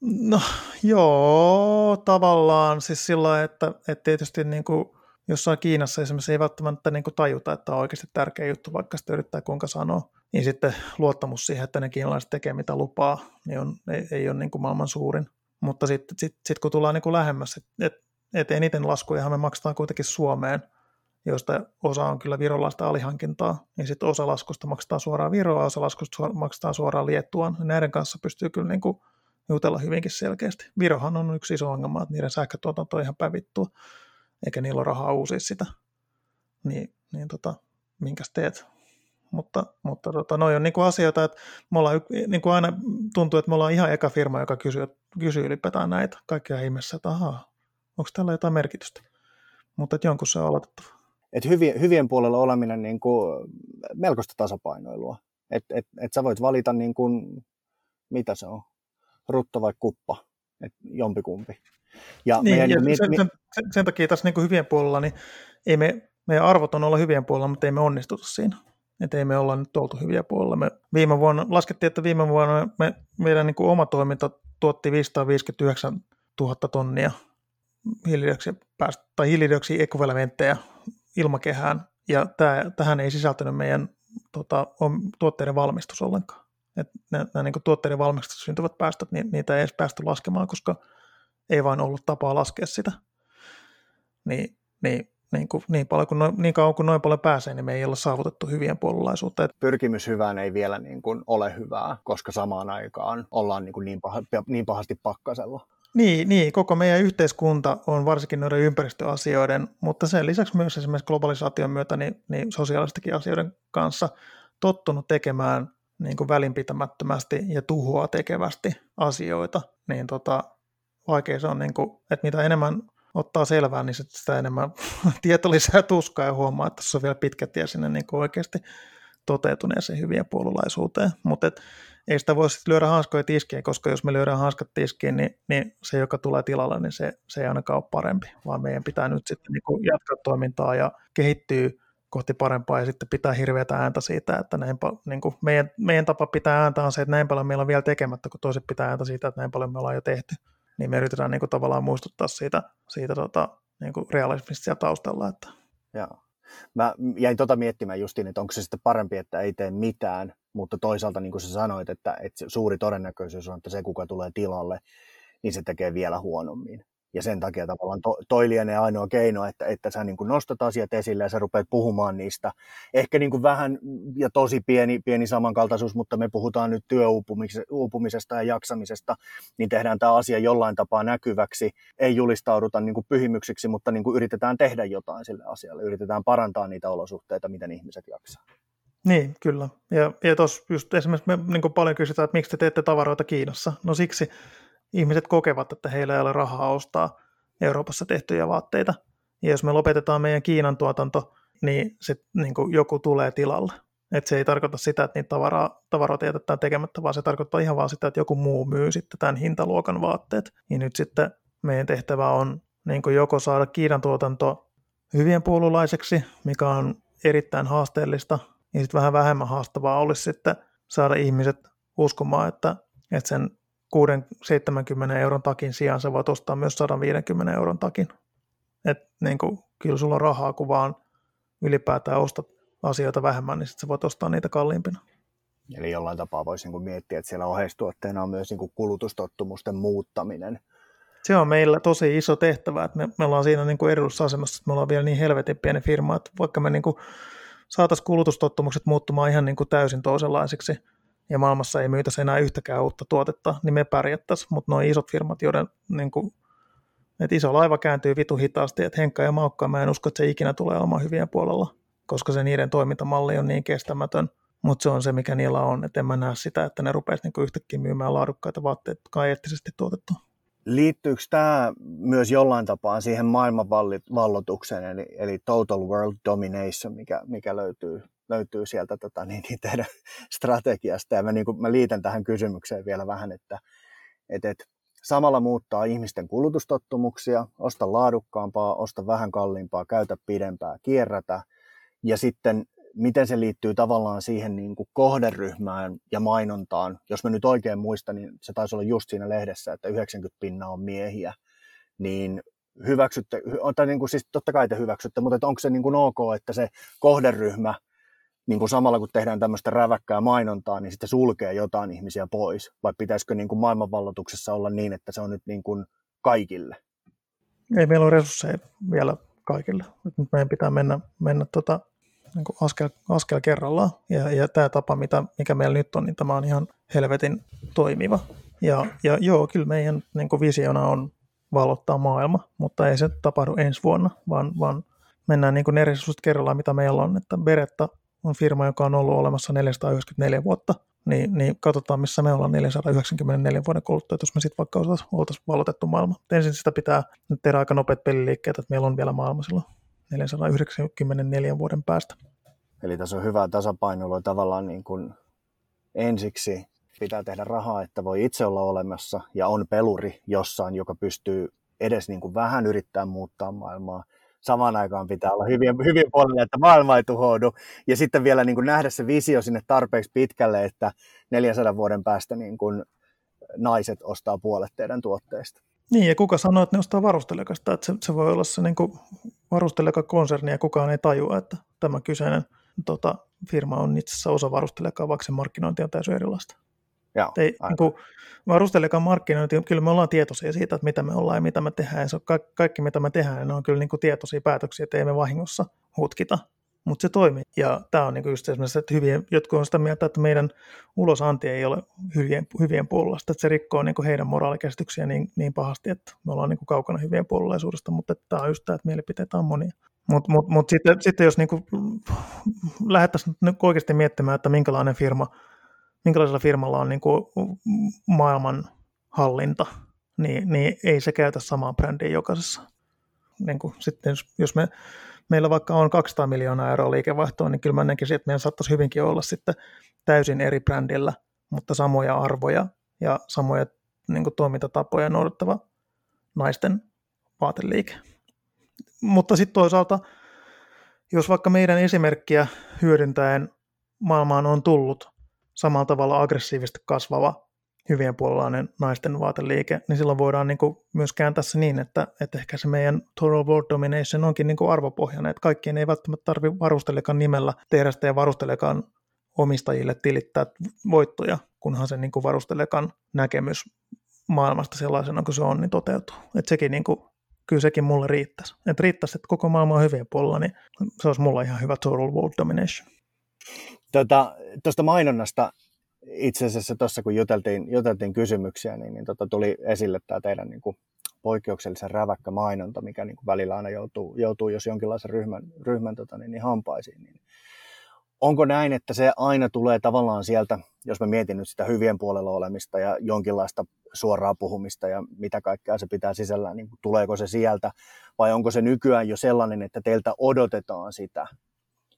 [SPEAKER 2] No joo, tavallaan siis sillä että, että tietysti niin kuin jossain Kiinassa esimerkiksi ei välttämättä niin kuin tajuta, että on oikeasti tärkeä juttu, vaikka sitä yrittää kuinka sanoa. niin sitten luottamus siihen, että ne kiinalaiset tekee mitä lupaa, niin on, ei, ei ole niin kuin maailman suurin. Mutta sitten sit, sit kun tullaan niin kuin lähemmäs, että et, et eniten laskujahan me maksetaan kuitenkin Suomeen, joista osa on kyllä virolaista alihankintaa, niin sitten osa laskusta maksetaan suoraan Viroa, osa laskusta maksetaan suoraan Liettuaan. Näiden kanssa pystyy kyllä niin kuin jutella hyvinkin selkeästi. Virohan on yksi iso ongelma, että niiden sähkötuotanto on ihan pävittua, eikä niillä ole rahaa uusia sitä. Niin, niin tota, minkäs teet? Mutta, mutta tota, noi on niinku asioita, että me ollaan, niinku aina tuntuu, että me ollaan ihan eka firma, joka kysyy, kysyy ylipäätään näitä kaikkia ihmeessä, että ahaa, onko tällä jotain merkitystä? Mutta että jonkun se on aloitettava.
[SPEAKER 1] Et hyvien, hyvien puolella oleminen niin kuin melkoista tasapainoilua. Että et, et sä voit valita, niin kuin, mitä se on, rutto vai kuppa, et jompikumpi.
[SPEAKER 2] Ja niin, meidän, ja mi, sen, sen, sen takia tässä niin kuin hyvien puolella, niin ei me, meidän arvot on olla hyvien puolella, mutta ei me onnistuta siinä. Että ei me olla nyt oltu hyviä puolella. Me viime vuonna, laskettiin, että viime vuonna me, meidän niin kuin oma toiminta tuotti 559 000 tonnia hiilidioksidipäästöjä tai hiilidioksiekvivalentteja ilmakehään, ja tämä, tähän ei sisältynyt meidän tota, tuotteiden valmistus ollenkaan. Et nämä, nämä niin tuotteiden valmistus syntyvät päästöt, niin niitä ei edes päästy laskemaan, koska ei vain ollut tapaa laskea sitä. Niin, niin niin, kuin, niin, paljon kuin noin, niin kauan kuin noin paljon pääsee, niin me ei ole saavutettu hyvien puolulaisuutta.
[SPEAKER 1] Pyrkimys hyvään ei vielä niin kuin ole hyvää, koska samaan aikaan ollaan niin, kuin niin, pah, niin pahasti pakkasella.
[SPEAKER 2] Niin, niin, koko meidän yhteiskunta on varsinkin noiden ympäristöasioiden, mutta sen lisäksi myös esimerkiksi globalisaation myötä niin, niin sosiaalistakin asioiden kanssa tottunut tekemään niin kuin välinpitämättömästi ja tuhoa tekevästi asioita, niin tota, vaikea se on, niin kuin, että mitä enemmän ottaa selvää, niin sitä enemmän [laughs] tieto lisää tuskaa ja huomaa, että se on vielä pitkä tie sinne niin kuin oikeasti toteutuneeseen hyvien puolulaisuuteen. Mutta ei sitä voi sitten lyödä hanskoja tiskiin, koska jos me lyödään hanskat tiskiin, niin, niin se, joka tulee tilalla, niin se, se ei ainakaan ole parempi, vaan meidän pitää nyt sitten niin jatkaa toimintaa ja kehittyä kohti parempaa ja sitten pitää hirveätä ääntä siitä, että näin, niin kuin meidän, meidän tapa pitää ääntä on se, että näin paljon meillä on vielä tekemättä, kun toiset pitää ääntä siitä, että näin paljon me ollaan jo tehty niin me yritetään niin kuin tavallaan muistuttaa siitä, siitä tota, niin kuin realismista siellä taustalla. Että.
[SPEAKER 1] Joo. Mä jäin tota miettimään justiin, että onko se sitten parempi, että ei tee mitään, mutta toisaalta niin kuin sä sanoit, että, että suuri todennäköisyys on, että se kuka tulee tilalle, niin se tekee vielä huonommin. Ja sen takia tavallaan to, toi lienee ainoa keino, että, että sä niin kuin nostat asiat esille ja sä rupeat puhumaan niistä. Ehkä niin kuin vähän ja tosi pieni, pieni samankaltaisuus, mutta me puhutaan nyt työuupumisesta ja jaksamisesta, niin tehdään tämä asia jollain tapaa näkyväksi. Ei julistauduta niin kuin pyhimyksiksi, mutta niin kuin yritetään tehdä jotain sille asialle. Yritetään parantaa niitä olosuhteita, miten ihmiset jaksaa.
[SPEAKER 2] Niin, kyllä. Ja, ja tuossa just esimerkiksi me niin paljon kysytään, että miksi te teette tavaroita Kiinassa. No siksi, ihmiset kokevat, että heillä ei ole rahaa ostaa Euroopassa tehtyjä vaatteita. Ja jos me lopetetaan meidän Kiinan tuotanto, niin se niin joku tulee tilalle. Et se ei tarkoita sitä, että niitä tavaraa, tavaroita jätetään tekemättä, vaan se tarkoittaa ihan vaan sitä, että joku muu myy sitten tämän hintaluokan vaatteet. Niin nyt sitten meidän tehtävä on niin joko saada Kiinan tuotanto hyvien puolulaiseksi, mikä on erittäin haasteellista, niin sitten vähän vähemmän haastavaa olisi sitten saada ihmiset uskomaan, että, että sen 6-70 euron takin sijaan sä voit ostaa myös 150 euron takin. Et niin kuin, kyllä sulla on rahaa, kun vaan ylipäätään ostat asioita vähemmän, niin sitten sä voit ostaa niitä kalliimpina.
[SPEAKER 1] Eli jollain tapaa voisi niin miettiä, että siellä oheistuotteena on myös niin kulutustottumusten muuttaminen.
[SPEAKER 2] Se on meillä tosi iso tehtävä, että me, me ollaan siinä niin kuin asemassa, että me ollaan vielä niin helvetin pieni firma, että vaikka me niin saataisiin kulutustottumukset muuttumaan ihan niin kuin täysin toisenlaisiksi, ja maailmassa ei myytäisi enää yhtäkään uutta tuotetta, niin me pärjättäisiin, mutta nuo isot firmat, joiden niin kuin, että iso laiva kääntyy vitu hitaasti, että Henkka ja Maukka, mä en usko, että se ikinä tulee olemaan hyvien puolella, koska se niiden toimintamalli on niin kestämätön, mutta se on se, mikä niillä on, että en mä näe sitä, että ne rupeaisi niin yhtäkkiä myymään laadukkaita vaatteita, jotka on eettisesti tuotettu.
[SPEAKER 1] Liittyykö tämä myös jollain tapaa siihen maailmanvallotukseen, eli, eli total world domination, mikä, mikä löytyy löytyy sieltä tota, niin, niin teidän [laughs] strategiasta. Ja mä, niin kuin, mä liitän tähän kysymykseen vielä vähän, että et, et, samalla muuttaa ihmisten kulutustottumuksia, osta laadukkaampaa, osta vähän kalliimpaa, käytä pidempää, kierrätä. Ja sitten miten se liittyy tavallaan siihen niin kuin kohderyhmään ja mainontaan. Jos mä nyt oikein muistan, niin se taisi olla just siinä lehdessä, että 90 pinnaa on miehiä, niin hyväksytte, tai niin kuin, siis totta kai te hyväksytte, mutta onko se niin kuin ok, että se kohderyhmä niin kuin samalla kun tehdään tämmöistä räväkkää mainontaa, niin sitten sulkee jotain ihmisiä pois? Vai pitäisikö niin kuin maailmanvalloituksessa olla niin, että se on nyt niin kuin kaikille?
[SPEAKER 2] Ei meillä ole resursseja vielä kaikille. Nyt meidän pitää mennä, mennä tota, niin kuin askel, askel kerrallaan. Ja, ja tämä tapa, mitä, mikä meillä nyt on, niin tämä on ihan helvetin toimiva. Ja, ja joo, kyllä meidän niin kuin visiona on valottaa maailma, mutta ei se tapahdu ensi vuonna, vaan, vaan mennään niin kuin ne kerrallaan, mitä meillä on. Että Beretta on firma, joka on ollut olemassa 494 vuotta, niin, niin katsotaan, missä me ollaan 494 vuoden kuluttua, jos me sitten vaikka oltaisiin valotettu maailma. Ensin sitä pitää tehdä aika nopeat peliliikkeet, että meillä on vielä maailma silloin 494 vuoden päästä.
[SPEAKER 1] Eli tässä on hyvä tasapainoilu tavallaan niin kuin ensiksi pitää tehdä rahaa, että voi itse olla olemassa ja on peluri jossain, joka pystyy edes niin kuin vähän yrittää muuttaa maailmaa. Samaan aikaan pitää olla hyvin, hyvin puolella, että maailma ei tuhoudu. Ja sitten vielä niin kuin nähdä se visio sinne tarpeeksi pitkälle, että 400 vuoden päästä niin kuin naiset ostaa puolet teidän tuotteista.
[SPEAKER 2] Niin, ja kuka sanoo, että ne ostaa varustelekasta, että se, se voi olla se niin varusteleka-konserni, ja kukaan ei tajua, että tämä kyseinen tota, firma on itse asiassa osa varustelekaa, vaikka se markkinointi on täysin erilaista.
[SPEAKER 1] Joo,
[SPEAKER 2] ei, niin kuin, markkinointi, kyllä me ollaan tietoisia siitä, että mitä me ollaan ja mitä me tehdään. Ja se on kaikki, kaikki, mitä me tehdään, ne on kyllä niin kuin tietoisia päätöksiä, että ei me vahingossa hutkita. Mutta se toimii. Ja tämä on niin just esimerkiksi, että hyvien, jotkut on sitä mieltä, että meidän ulosanti ei ole hyvien, hyvien puolella. Että se rikkoo niin kuin heidän moraalikäsityksiä niin, niin pahasti, että me ollaan niin kuin kaukana hyvien puolelaisuudesta, mutta tämä on just tämä, että mielipiteitä on monia. Mutta mut, mut sitten, sitten jos niin lähdettäisiin oikeasti miettimään, että minkälainen firma – minkälaisella firmalla on niin kuin maailman hallinta, niin, niin ei se käytä samaa brändiä jokaisessa. Niin kuin sitten jos, jos me, meillä vaikka on 200 miljoonaa euroa liikevaihtoa, niin kyllä mä näkisin, että meidän saattaisi hyvinkin olla sitten täysin eri brändillä, mutta samoja arvoja ja samoja niin kuin toimintatapoja noudattava naisten vaateliike. Mutta sitten toisaalta, jos vaikka meidän esimerkkiä hyödyntäen maailmaan on tullut samalla tavalla aggressiivisesti kasvava hyvien puolelainen naisten vaateliike, niin silloin voidaan niin kuin myös kääntää se niin, että, että ehkä se meidän total world domination onkin niin kuin arvopohjainen, että kaikkien ei välttämättä tarvitse varustelekaan nimellä tehdä sitä ja varustelekaan omistajille tilittää voittoja, kunhan se niin kuin näkemys maailmasta sellaisena kuin se on, niin toteutuu. Että sekin niin kuin, kyllä sekin mulle riittäisi. Että riittäisi, että koko maailma on hyvien puolella, niin se olisi mulla ihan hyvä total world domination.
[SPEAKER 1] Tuota, tuosta mainonnasta itse asiassa tuossa kun juteltiin, juteltiin kysymyksiä, niin, niin tota, tuli esille tämä teidän niin kuin, poikkeuksellisen räväkkä mainonta, mikä niin kuin välillä aina joutuu, joutuu jos jonkinlaisen ryhmän, ryhmän tota, niin, niin hampaisiin. Niin onko näin, että se aina tulee tavallaan sieltä, jos mä mietin nyt sitä hyvien puolella olemista ja jonkinlaista suoraa puhumista ja mitä kaikkea se pitää sisällään, niin tuleeko se sieltä, vai onko se nykyään jo sellainen, että teiltä odotetaan sitä,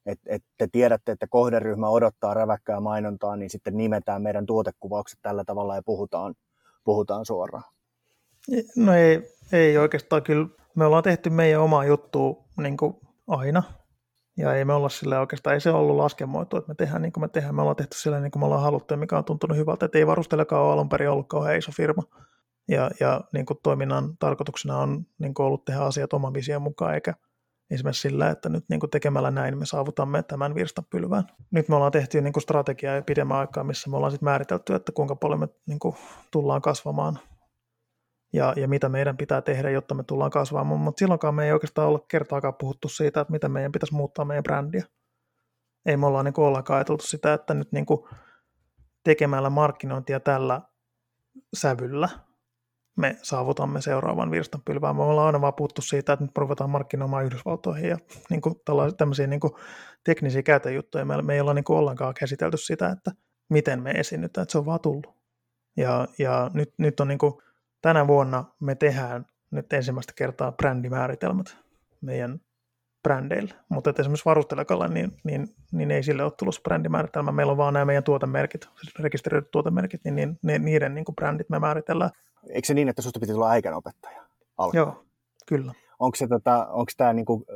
[SPEAKER 1] että et te tiedätte, että kohderyhmä odottaa räväkkää mainontaa, niin sitten nimetään meidän tuotekuvaukset tällä tavalla ja puhutaan, puhutaan suoraan.
[SPEAKER 2] No ei, ei oikeastaan kyllä. Me ollaan tehty meidän omaa juttua niin aina. Ja ei me olla sille oikeastaan, ei se ollut laskemoitu, että me tehdään niin kuin me tehdään. Me ollaan tehty sillä niin kuin me ollaan haluttu ja mikä on tuntunut hyvältä, että ei varustelekaan ole alun perin ollut kauhean iso firma. Ja, ja niin kuin toiminnan tarkoituksena on niin kuin ollut tehdä asiat oman vision mukaan, eikä, esimerkiksi sillä, että nyt niin kuin tekemällä näin me saavutamme tämän virstapylvään. Nyt me ollaan tehty niin kuin strategiaa jo pidemmän aikaa, missä me ollaan sitten määritelty, että kuinka paljon me niin kuin tullaan kasvamaan ja, ja mitä meidän pitää tehdä, jotta me tullaan kasvamaan. Mutta silloinkaan me ei oikeastaan ole kertaakaan puhuttu siitä, että mitä meidän pitäisi muuttaa meidän brändiä. Ei me ollaan niin ollenkaan ajateltu sitä, että nyt niin kuin tekemällä markkinointia tällä sävyllä – me saavutamme seuraavan virstanpylvään. Me ollaan aina vaan puhuttu siitä, että nyt ruvetaan markkinoimaan Yhdysvaltoihin ja niin kuin tämmöisiä niin kuin teknisiä käytäjuttuja. Me, me ei olla niin kuin ollenkaan käsitelty sitä, että miten me esiinnytään, että se on vaan tullut. Ja, ja nyt, nyt on niin kuin, tänä vuonna me tehdään nyt ensimmäistä kertaa brändimääritelmät meidän brändeille. Mutta esimerkiksi varustelekalla, niin, niin, niin, ei sille ole tullut brändimääritelmä. Meillä on vaan nämä meidän tuotemerkit, siis rekisteröidyt tuotemerkit, niin, niin ne, niiden niin kuin brändit me määritellään
[SPEAKER 1] Eikö se niin, että sinusta piti tulla aikanopettaja?
[SPEAKER 2] Joo, kyllä.
[SPEAKER 1] Onko, se, tota, onko tämä niinku,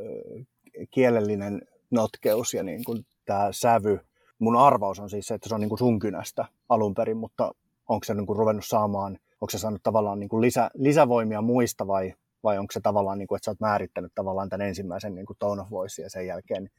[SPEAKER 1] kielellinen notkeus ja niinku, tämä sävy, mun arvaus on siis se, että se on niinku sun kynästä alun perin, mutta onko se niinku ruvennut saamaan, onko se saanut tavallaan niinku lisä, lisävoimia muista vai, vai onko se tavallaan, niinku, että sä oot määrittänyt tavallaan tämän ensimmäisen niinku tone of voice ja sen jälkeen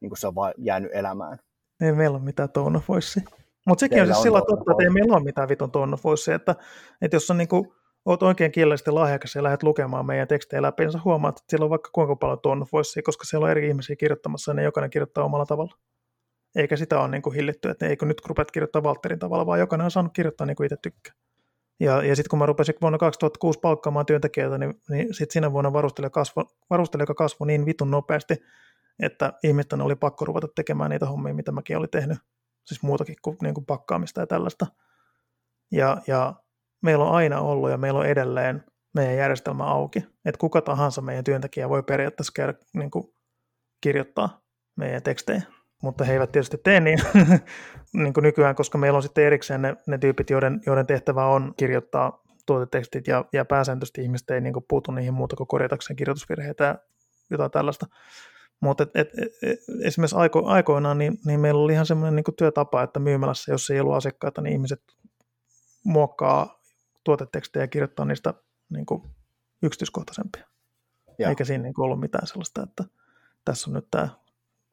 [SPEAKER 1] niinku se on vaan jäänyt elämään?
[SPEAKER 2] ei meillä ole mitään tone of voice. Mutta sekin on siis sillä totta, että ei meillä ole mitään vitun tone of voice, että, että jos on niinku, oot oikein kielellisesti lahjakas ja lähdet lukemaan meidän tekstejä läpi, niin sä huomaat, että siellä on vaikka kuinka paljon tone of voice, koska siellä on eri ihmisiä kirjoittamassa ja ne jokainen kirjoittaa omalla tavalla. Eikä sitä ole niin kuin hillitty, että eikö nyt rupeat kirjoittaa Walterin tavalla, vaan jokainen on saanut kirjoittaa niin kuin itse tykkää. Ja, ja sitten kun mä rupesin vuonna 2006 palkkaamaan työntekijöitä, niin, niin sitten siinä vuonna varustelija kasvoi niin vitun nopeasti, että ihmisten oli pakko ruveta tekemään niitä hommia, mitä mäkin olin tehnyt. Siis muutakin kuin, niin kuin pakkaamista ja tällaista. Ja, ja meillä on aina ollut ja meillä on edelleen meidän järjestelmä auki. Että kuka tahansa meidän työntekijä voi periaatteessa käydä niin kuin, kirjoittaa meidän tekstejä mutta he eivät tietysti tee niin, [laughs] niin kuin nykyään, koska meillä on sitten erikseen ne, ne tyypit, joiden, joiden tehtävä on kirjoittaa tuotetekstit ja, ja pääsääntöisesti ihmiset ei niin kuin puutu niihin muuta kuin korjatakseen kirjoitusvirheitä ja jotain tällaista. Mutta et, et, et, esimerkiksi aiko, aikoinaan niin, niin meillä oli ihan semmoinen niin työtapa, että myymälässä, jos ei ollut asiakkaita, niin ihmiset muokkaa tuotetekstejä ja kirjoittaa niistä niin kuin yksityiskohtaisempia. Ja. Eikä siinä niin kuin ollut mitään sellaista, että tässä on nyt tämä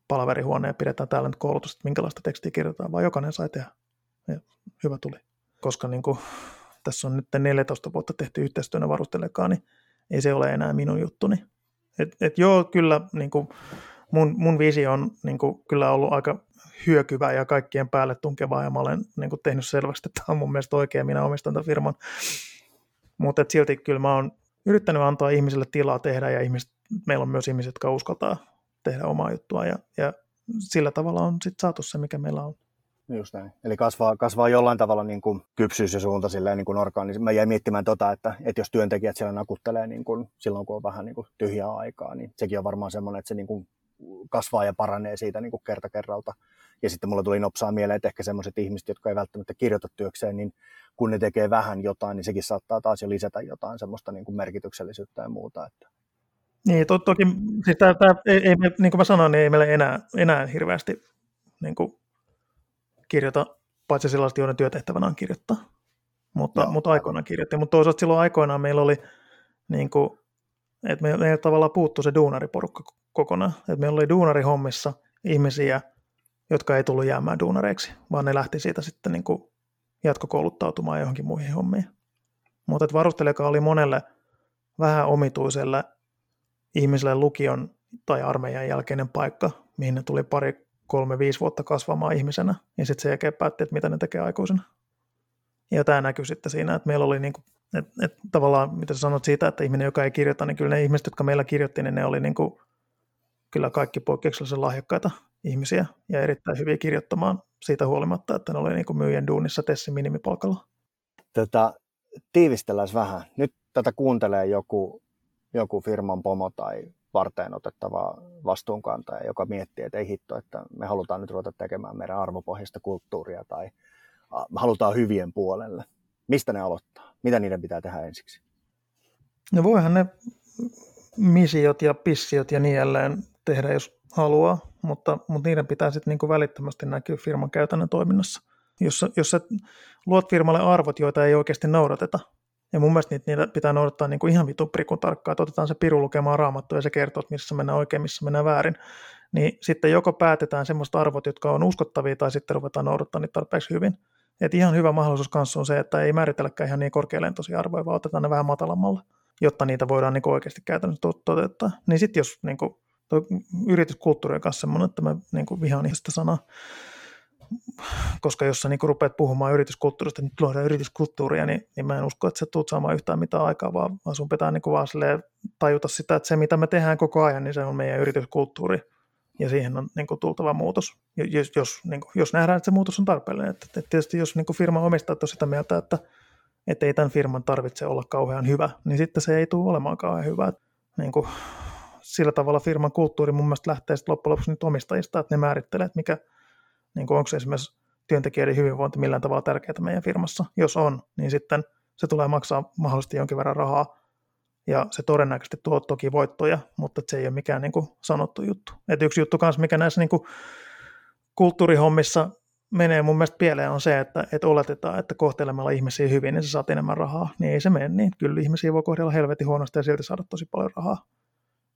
[SPEAKER 2] palaverihuone ja pidetään täällä nyt koulutus, että minkälaista tekstiä kirjoitetaan, vaan jokainen sai tehdä. Ja hyvä tuli. Koska niin kuin, tässä on nyt 14 vuotta tehty yhteistyönä varustelekaan, niin ei se ole enää minun juttuni. Et, et joo, kyllä niin kuin mun, mun visio on niin kuin, kyllä ollut aika hyökyvä ja kaikkien päälle tunkeva, ja mä olen niin kuin, tehnyt selvästi, että tämä on mun mielestä oikein, minä omistan tämän firman. Mutta silti kyllä mä oon yrittänyt antaa ihmisille tilaa tehdä, ja ihmiset, meillä on myös ihmiset, jotka uskaltaa tehdä omaa juttua ja, ja sillä tavalla on sitten saatu se, mikä meillä on.
[SPEAKER 1] Just näin. Eli kasvaa, kasvaa jollain tavalla niin kuin kypsyys ja suunta silleen niin kuin Niin mä jäin miettimään tota, että, että jos työntekijät siellä nakuttelee niin kuin silloin, kun on vähän niin kuin tyhjää aikaa, niin sekin on varmaan semmoinen, että se niin kuin kasvaa ja paranee siitä niin kuin kerta kerralta. Ja sitten mulla tuli nopsaa mieleen, että ehkä semmoiset ihmiset, jotka ei välttämättä kirjoita työkseen, niin kun ne tekee vähän jotain, niin sekin saattaa taas jo lisätä jotain semmoista niin kuin merkityksellisyyttä ja muuta. Että
[SPEAKER 2] niin, to, toki, siis tää, tää, ei, ei, niin kuin mä sanoin, niin ei meillä enää, enää hirveästi niin kuin kirjoita, paitsi sellaiset, joiden työtehtävänä on kirjoittaa. Mutta, Joo. mutta aikoinaan kirjoitti. Mutta toisaalta silloin aikoinaan meillä oli, niin kuin, että meillä, meillä tavallaan puuttui se duunariporukka kokonaan. Että meillä oli duunarihommissa ihmisiä, jotka ei tullut jäämään duunareiksi, vaan ne lähti siitä sitten niin kuin jatkokouluttautumaan johonkin muihin hommiin. Mutta varustelijakaan oli monelle vähän omituiselle ihmiselle lukion tai armeijan jälkeinen paikka, mihin ne tuli pari, kolme, viisi vuotta kasvamaan ihmisenä, ja sitten se jälkeen päätti, että mitä ne tekee aikuisena. Ja tämä näkyy sitten siinä, että meillä oli niin kuin, että, että tavallaan, mitä sä sanot siitä, että ihminen, joka ei kirjoita, niin kyllä ne ihmiset, jotka meillä kirjoitti, niin ne oli niin kuin, kyllä kaikki poikkeuksellisen lahjakkaita ihmisiä ja erittäin hyviä kirjoittamaan siitä huolimatta, että ne oli niin kuin myyjän duunissa Tessin minimipalkalla.
[SPEAKER 1] Tätä tiivistellään vähän. Nyt tätä kuuntelee joku joku firman pomo tai varteen otettava vastuunkantaja, joka miettii, että ei hitto, että me halutaan nyt ruveta tekemään meidän arvopohjaista kulttuuria tai halutaan hyvien puolelle. Mistä ne aloittaa? Mitä niiden pitää tehdä ensiksi?
[SPEAKER 2] No voihan ne misiot ja pissiot ja niin jälleen tehdä, jos haluaa, mutta, mutta niiden pitää sitten niinku välittömästi näkyä firman käytännön toiminnassa. Jos, jos sä luot firmalle arvot, joita ei oikeasti noudateta, ja mun mielestä niitä, niitä pitää noudattaa niin kuin ihan vitun prikun tarkkaan, että otetaan se piru lukemaan raamattu ja se kertoo, että missä mennään oikein, missä mennään väärin. Niin sitten joko päätetään semmoista arvot, jotka on uskottavia, tai sitten ruvetaan noudattaa niitä tarpeeksi hyvin. Et ihan hyvä mahdollisuus kanssa on se, että ei määritelläkään ihan niin korkealentoisia arvoja, vaan otetaan ne vähän matalammalle, jotta niitä voidaan niin oikeasti käytännössä toteuttaa. Niin sitten jos niin kuin, yrityskulttuuri on kanssa semmoinen, että mä niin kuin vihaan sitä sanaa, koska jos sä niin rupeat puhumaan yrityskulttuurista, niin luodaan yrityskulttuuria, niin, niin mä en usko, että sä tulet saamaan yhtään mitään aikaa, vaan, vaan sun pitää niin vaan tajuta sitä, että se mitä me tehdään koko ajan, niin se on meidän yrityskulttuuri, ja siihen on niin kuin, tultava muutos, jos, jos, niin kuin, jos nähdään, että se muutos on tarpeellinen. Että, että tietysti jos niin kuin firma omistajat on sitä mieltä, että, että ei tämän firman tarvitse olla kauhean hyvä, niin sitten se ei tule olemaan kauhean hyvä. Niin kuin, sillä tavalla firman kulttuuri mun mielestä lähtee sitten loppujen lopuksi nyt omistajista, että ne määrittelee, että mikä, niin kuin onko esimerkiksi työntekijöiden hyvinvointi millään tavalla tärkeää meidän firmassa. Jos on, niin sitten se tulee maksaa mahdollisesti jonkin verran rahaa, ja se todennäköisesti tuo toki voittoja, mutta se ei ole mikään niin kuin sanottu juttu. Et yksi juttu kanssa, mikä näissä niin kuin kulttuurihommissa menee mun mielestä pieleen on se, että, että oletetaan, että kohtelemalla ihmisiä hyvin, niin sä saat enemmän rahaa. Niin ei se mene niin. Kyllä ihmisiä voi kohdella helvetin huonosti ja silti saada tosi paljon rahaa.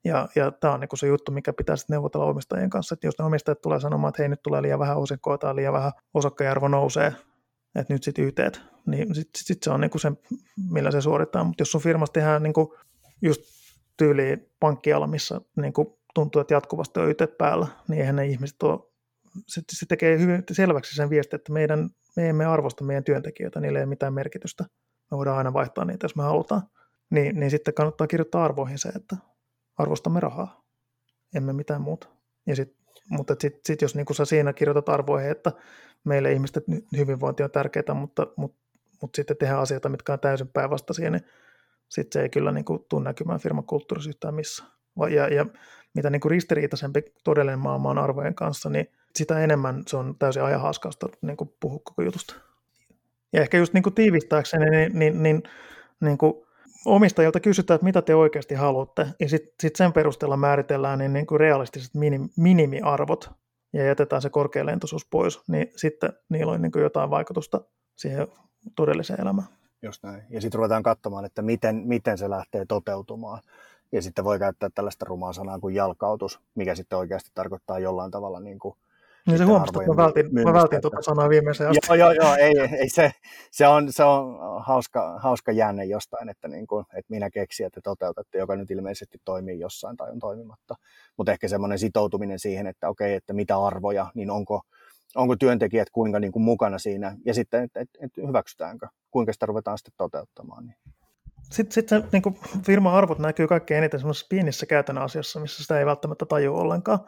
[SPEAKER 2] Ja, ja tämä on niin se juttu, mikä pitää sitten neuvotella omistajien kanssa, että jos ne omistajat tulee sanomaan, että hei nyt tulee liian vähän osinkoa tai liian vähän osakkearvo nousee, että nyt sitten YT, niin sitten sit se on niin se, millä se suorittaa. Mutta jos sun firmassa tehdään niin just tyyliin pankkiala, missä niin tuntuu, että jatkuvasti on YT päällä, niin eihän ne ihmiset ole, se, se tekee hyvin selväksi sen viesti, että meidän, me emme arvosta meidän työntekijöitä, niille ei ole mitään merkitystä. Me voidaan aina vaihtaa niitä, jos me halutaan. Niin, niin sitten kannattaa kirjoittaa arvoihin se, että arvostamme rahaa, emme mitään muuta. Ja sit, mutta sitten sit jos niin sä siinä kirjoitat arvoihin, että meille ihmisten hyvinvointi on tärkeää, mutta, mutta, mutta sitten tehdään asioita, mitkä on täysin päinvastaisia, niin sitten se ei kyllä niin kuin, tule näkymään firmakulttuurissa yhtään missään. Ja, ja mitä niin kuin ristiriitaisempi todellinen maailma on arvojen kanssa, niin sitä enemmän se on täysin ajan haaskausta niin puhua koko jutusta. Ja ehkä just niin kuin tiivistääkseni, niin, niin, niin, niin kuin omistajilta kysytään, että mitä te oikeasti haluatte, ja sitten sit sen perusteella määritellään niin, niin kuin realistiset minim, minimiarvot, ja jätetään se korkealentoisuus pois, niin sitten niillä on niin kuin jotain vaikutusta siihen todelliseen elämään.
[SPEAKER 1] Just näin. Ja sitten ruvetaan katsomaan, että miten, miten se lähtee toteutumaan. Ja sitten voi käyttää tällaista rumaa sanaa kuin jalkautus, mikä sitten oikeasti tarkoittaa jollain tavalla niin kuin
[SPEAKER 2] niin se huomasi, että mä vältin, mä vältin tuota sanaa viimeiseen asti.
[SPEAKER 1] Joo, joo, joo ei, ei se, se, on, se on hauska, hauska jänne jostain, että, niin kuin, että minä keksin, että toteutatte, joka nyt ilmeisesti toimii jossain tai on toimimatta. Mutta ehkä semmoinen sitoutuminen siihen, että okei, että mitä arvoja, niin onko, onko työntekijät kuinka niin kuin mukana siinä, ja sitten, että, että, että hyväksytäänkö, kuinka sitä ruvetaan sitten toteuttamaan. Niin.
[SPEAKER 2] Sitten, sitten se niin firma-arvot näkyy kaikkein eniten semmoisessa pienissä käytännön asiassa, missä sitä ei välttämättä tajua ollenkaan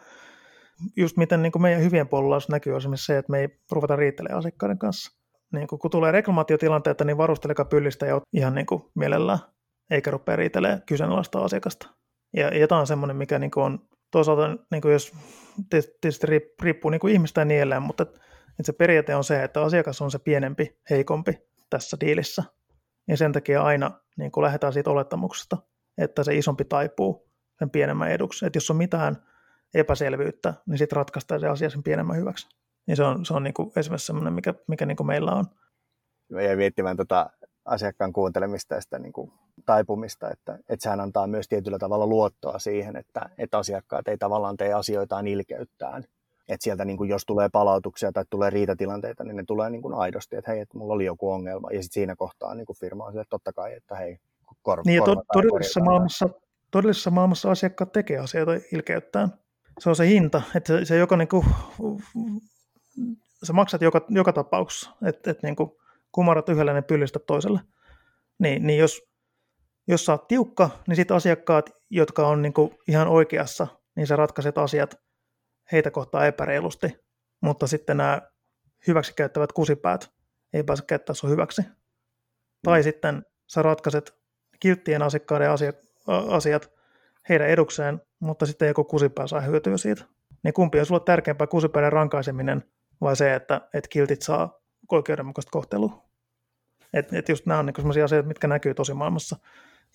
[SPEAKER 2] just miten niin kuin meidän hyvien puolella näkyy esimerkiksi se, että me ei ruveta riitelemään asiakkaiden kanssa. Niin kuin, kun tulee reklamaatiotilanteita, niin varusteleka pyllistä ja ihan niin kuin mielellään, eikä rupea riitelemään kyseenalaista asiakasta. Ja, ja tämä on semmoinen, mikä niin kuin on toisaalta, niin kuin jos tietysti riippuu niin kuin ihmistä ja niin edelleen, mutta että se periaate on se, että asiakas on se pienempi, heikompi tässä diilissä. Ja sen takia aina niin kuin lähdetään siitä olettamuksesta, että se isompi taipuu sen pienemmän eduksi. Että jos on mitään epäselvyyttä, niin sitten ratkaistaan se asia sen pienemmän hyväksi. Niin se on, se on niin kuin esimerkiksi sellainen, mikä, mikä niin kuin meillä on.
[SPEAKER 1] Mä jäin miettimään tota asiakkaan kuuntelemista ja sitä niin kuin taipumista, että, että sehän antaa myös tietyllä tavalla luottoa siihen, että, että asiakkaat ei tavallaan tee asioitaan ilkeyttään. Että sieltä niin kuin, jos tulee palautuksia tai tulee riitatilanteita, niin ne tulee niin kuin aidosti, että hei, että mulla oli joku ongelma. Ja sitten siinä kohtaa niin kuin firma on sille, että totta kai, että hei,
[SPEAKER 2] kor- niin, ja to- todellisessa, maailmassa, todellisessa maailmassa asiakkaat tekee asioita ilkeyttään se on se hinta, että se, se, joka, niin kuin, sä maksat joka, joka tapauksessa, että, että niin kuin, kumarat yhdellä ne pyllistä toiselle. Niin, niin jos, jos sä oot tiukka, niin sitten asiakkaat, jotka on niin kuin ihan oikeassa, niin sä ratkaiset asiat heitä kohtaa epäreilusti, mutta sitten nämä hyväksikäyttävät kusipäät ei pääse käyttää sun hyväksi. Mm. Tai sitten sä ratkaiset kilttien asiakkaiden asiat, asiat heidän edukseen, mutta sitten joku kusipää saa hyötyä siitä. Niin kumpi on sulle tärkeämpää, kusipäiden rankaiseminen vai se, että, että kiltit saa oikeudenmukaista kohtelua? Et, et just nämä on niin sellaisia asioita, mitkä näkyy tosi maailmassa.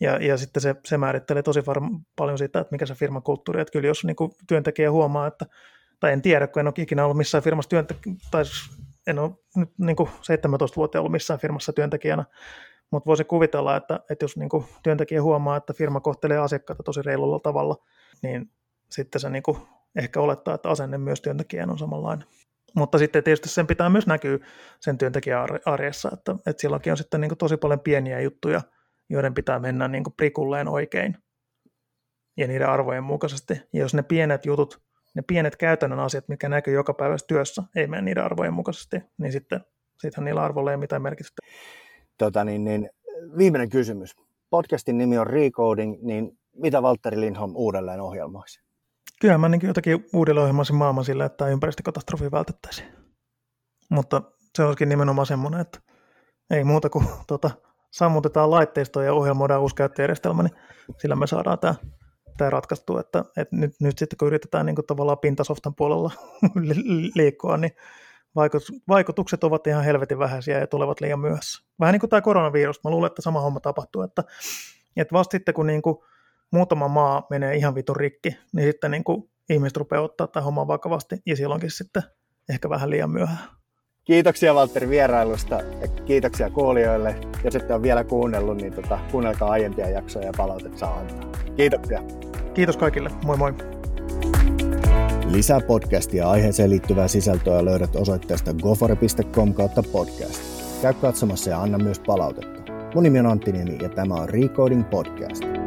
[SPEAKER 2] Ja, ja sitten se, se määrittelee tosi var- paljon siitä, että mikä se firman kulttuuri. Että kyllä jos niin kuin työntekijä huomaa, että, tai en tiedä, kun en ole ikinä ollut missään firmassa työntekijä, tai en ole nyt niin kuin 17 vuotta ollut missään firmassa työntekijänä, mutta voisin kuvitella, että, että jos niin kuin työntekijä huomaa, että firma kohtelee asiakkaita tosi reilulla tavalla, niin sitten se niin kuin ehkä olettaa, että asenne myös työntekijän on samanlainen. Mutta sitten tietysti sen pitää myös näkyä sen työntekijän arjessa, että, että silloinkin on sitten niin kuin tosi paljon pieniä juttuja, joiden pitää mennä niin kuin prikulleen oikein ja niiden arvojen mukaisesti. Ja jos ne pienet jutut, ne pienet käytännön asiat, mikä näkyy joka päivässä työssä, ei mene niiden arvojen mukaisesti, niin sitten sittenhän niillä arvoilla ei mitään merkitystä.
[SPEAKER 1] Tota niin, niin, viimeinen kysymys. Podcastin nimi on Recoding, niin mitä Valtteri Lindholm uudelleen ohjelmoisi?
[SPEAKER 2] Kyllä mä niin jotakin uudelleen ohjelmoisin maailman sillä, että ympäristökatastrofi vältettäisiin. Mutta se olisikin nimenomaan semmoinen, että ei muuta kuin [laughs] tota, sammutetaan laitteistoa ja ohjelmoidaan uusi käyttöjärjestelmä, niin sillä me saadaan tämä, tämä ratkaistua. Että, että nyt, nyt sitten kun yritetään niin kuin tavallaan pintasoftan puolella [laughs] liikkua, niin vaikutukset ovat ihan helvetin vähäisiä ja tulevat liian myöhässä. Vähän niin kuin tämä koronavirus, mä luulen, että sama homma tapahtuu, että, että vasta sitten kun niin kuin muutama maa menee ihan vitun rikki, niin sitten niin kuin ihmiset rupeaa ottaa tämä homma vakavasti ja silloinkin sitten ehkä vähän liian myöhään.
[SPEAKER 1] Kiitoksia Valtteri vierailusta ja kiitoksia kuulijoille. Jos ette ole vielä kuunnellut, niin tota, kuunnelkaa aiempia jaksoja ja palautet saa antaa. Kiitoksia.
[SPEAKER 2] Kiitos kaikille. Moi moi.
[SPEAKER 1] Lisää podcastia aiheeseen liittyvää sisältöä löydät osoitteesta gofore.com kautta podcast. Käy katsomassa ja anna myös palautetta. Mun nimi on Antti Niemi ja tämä on Recoding Podcast.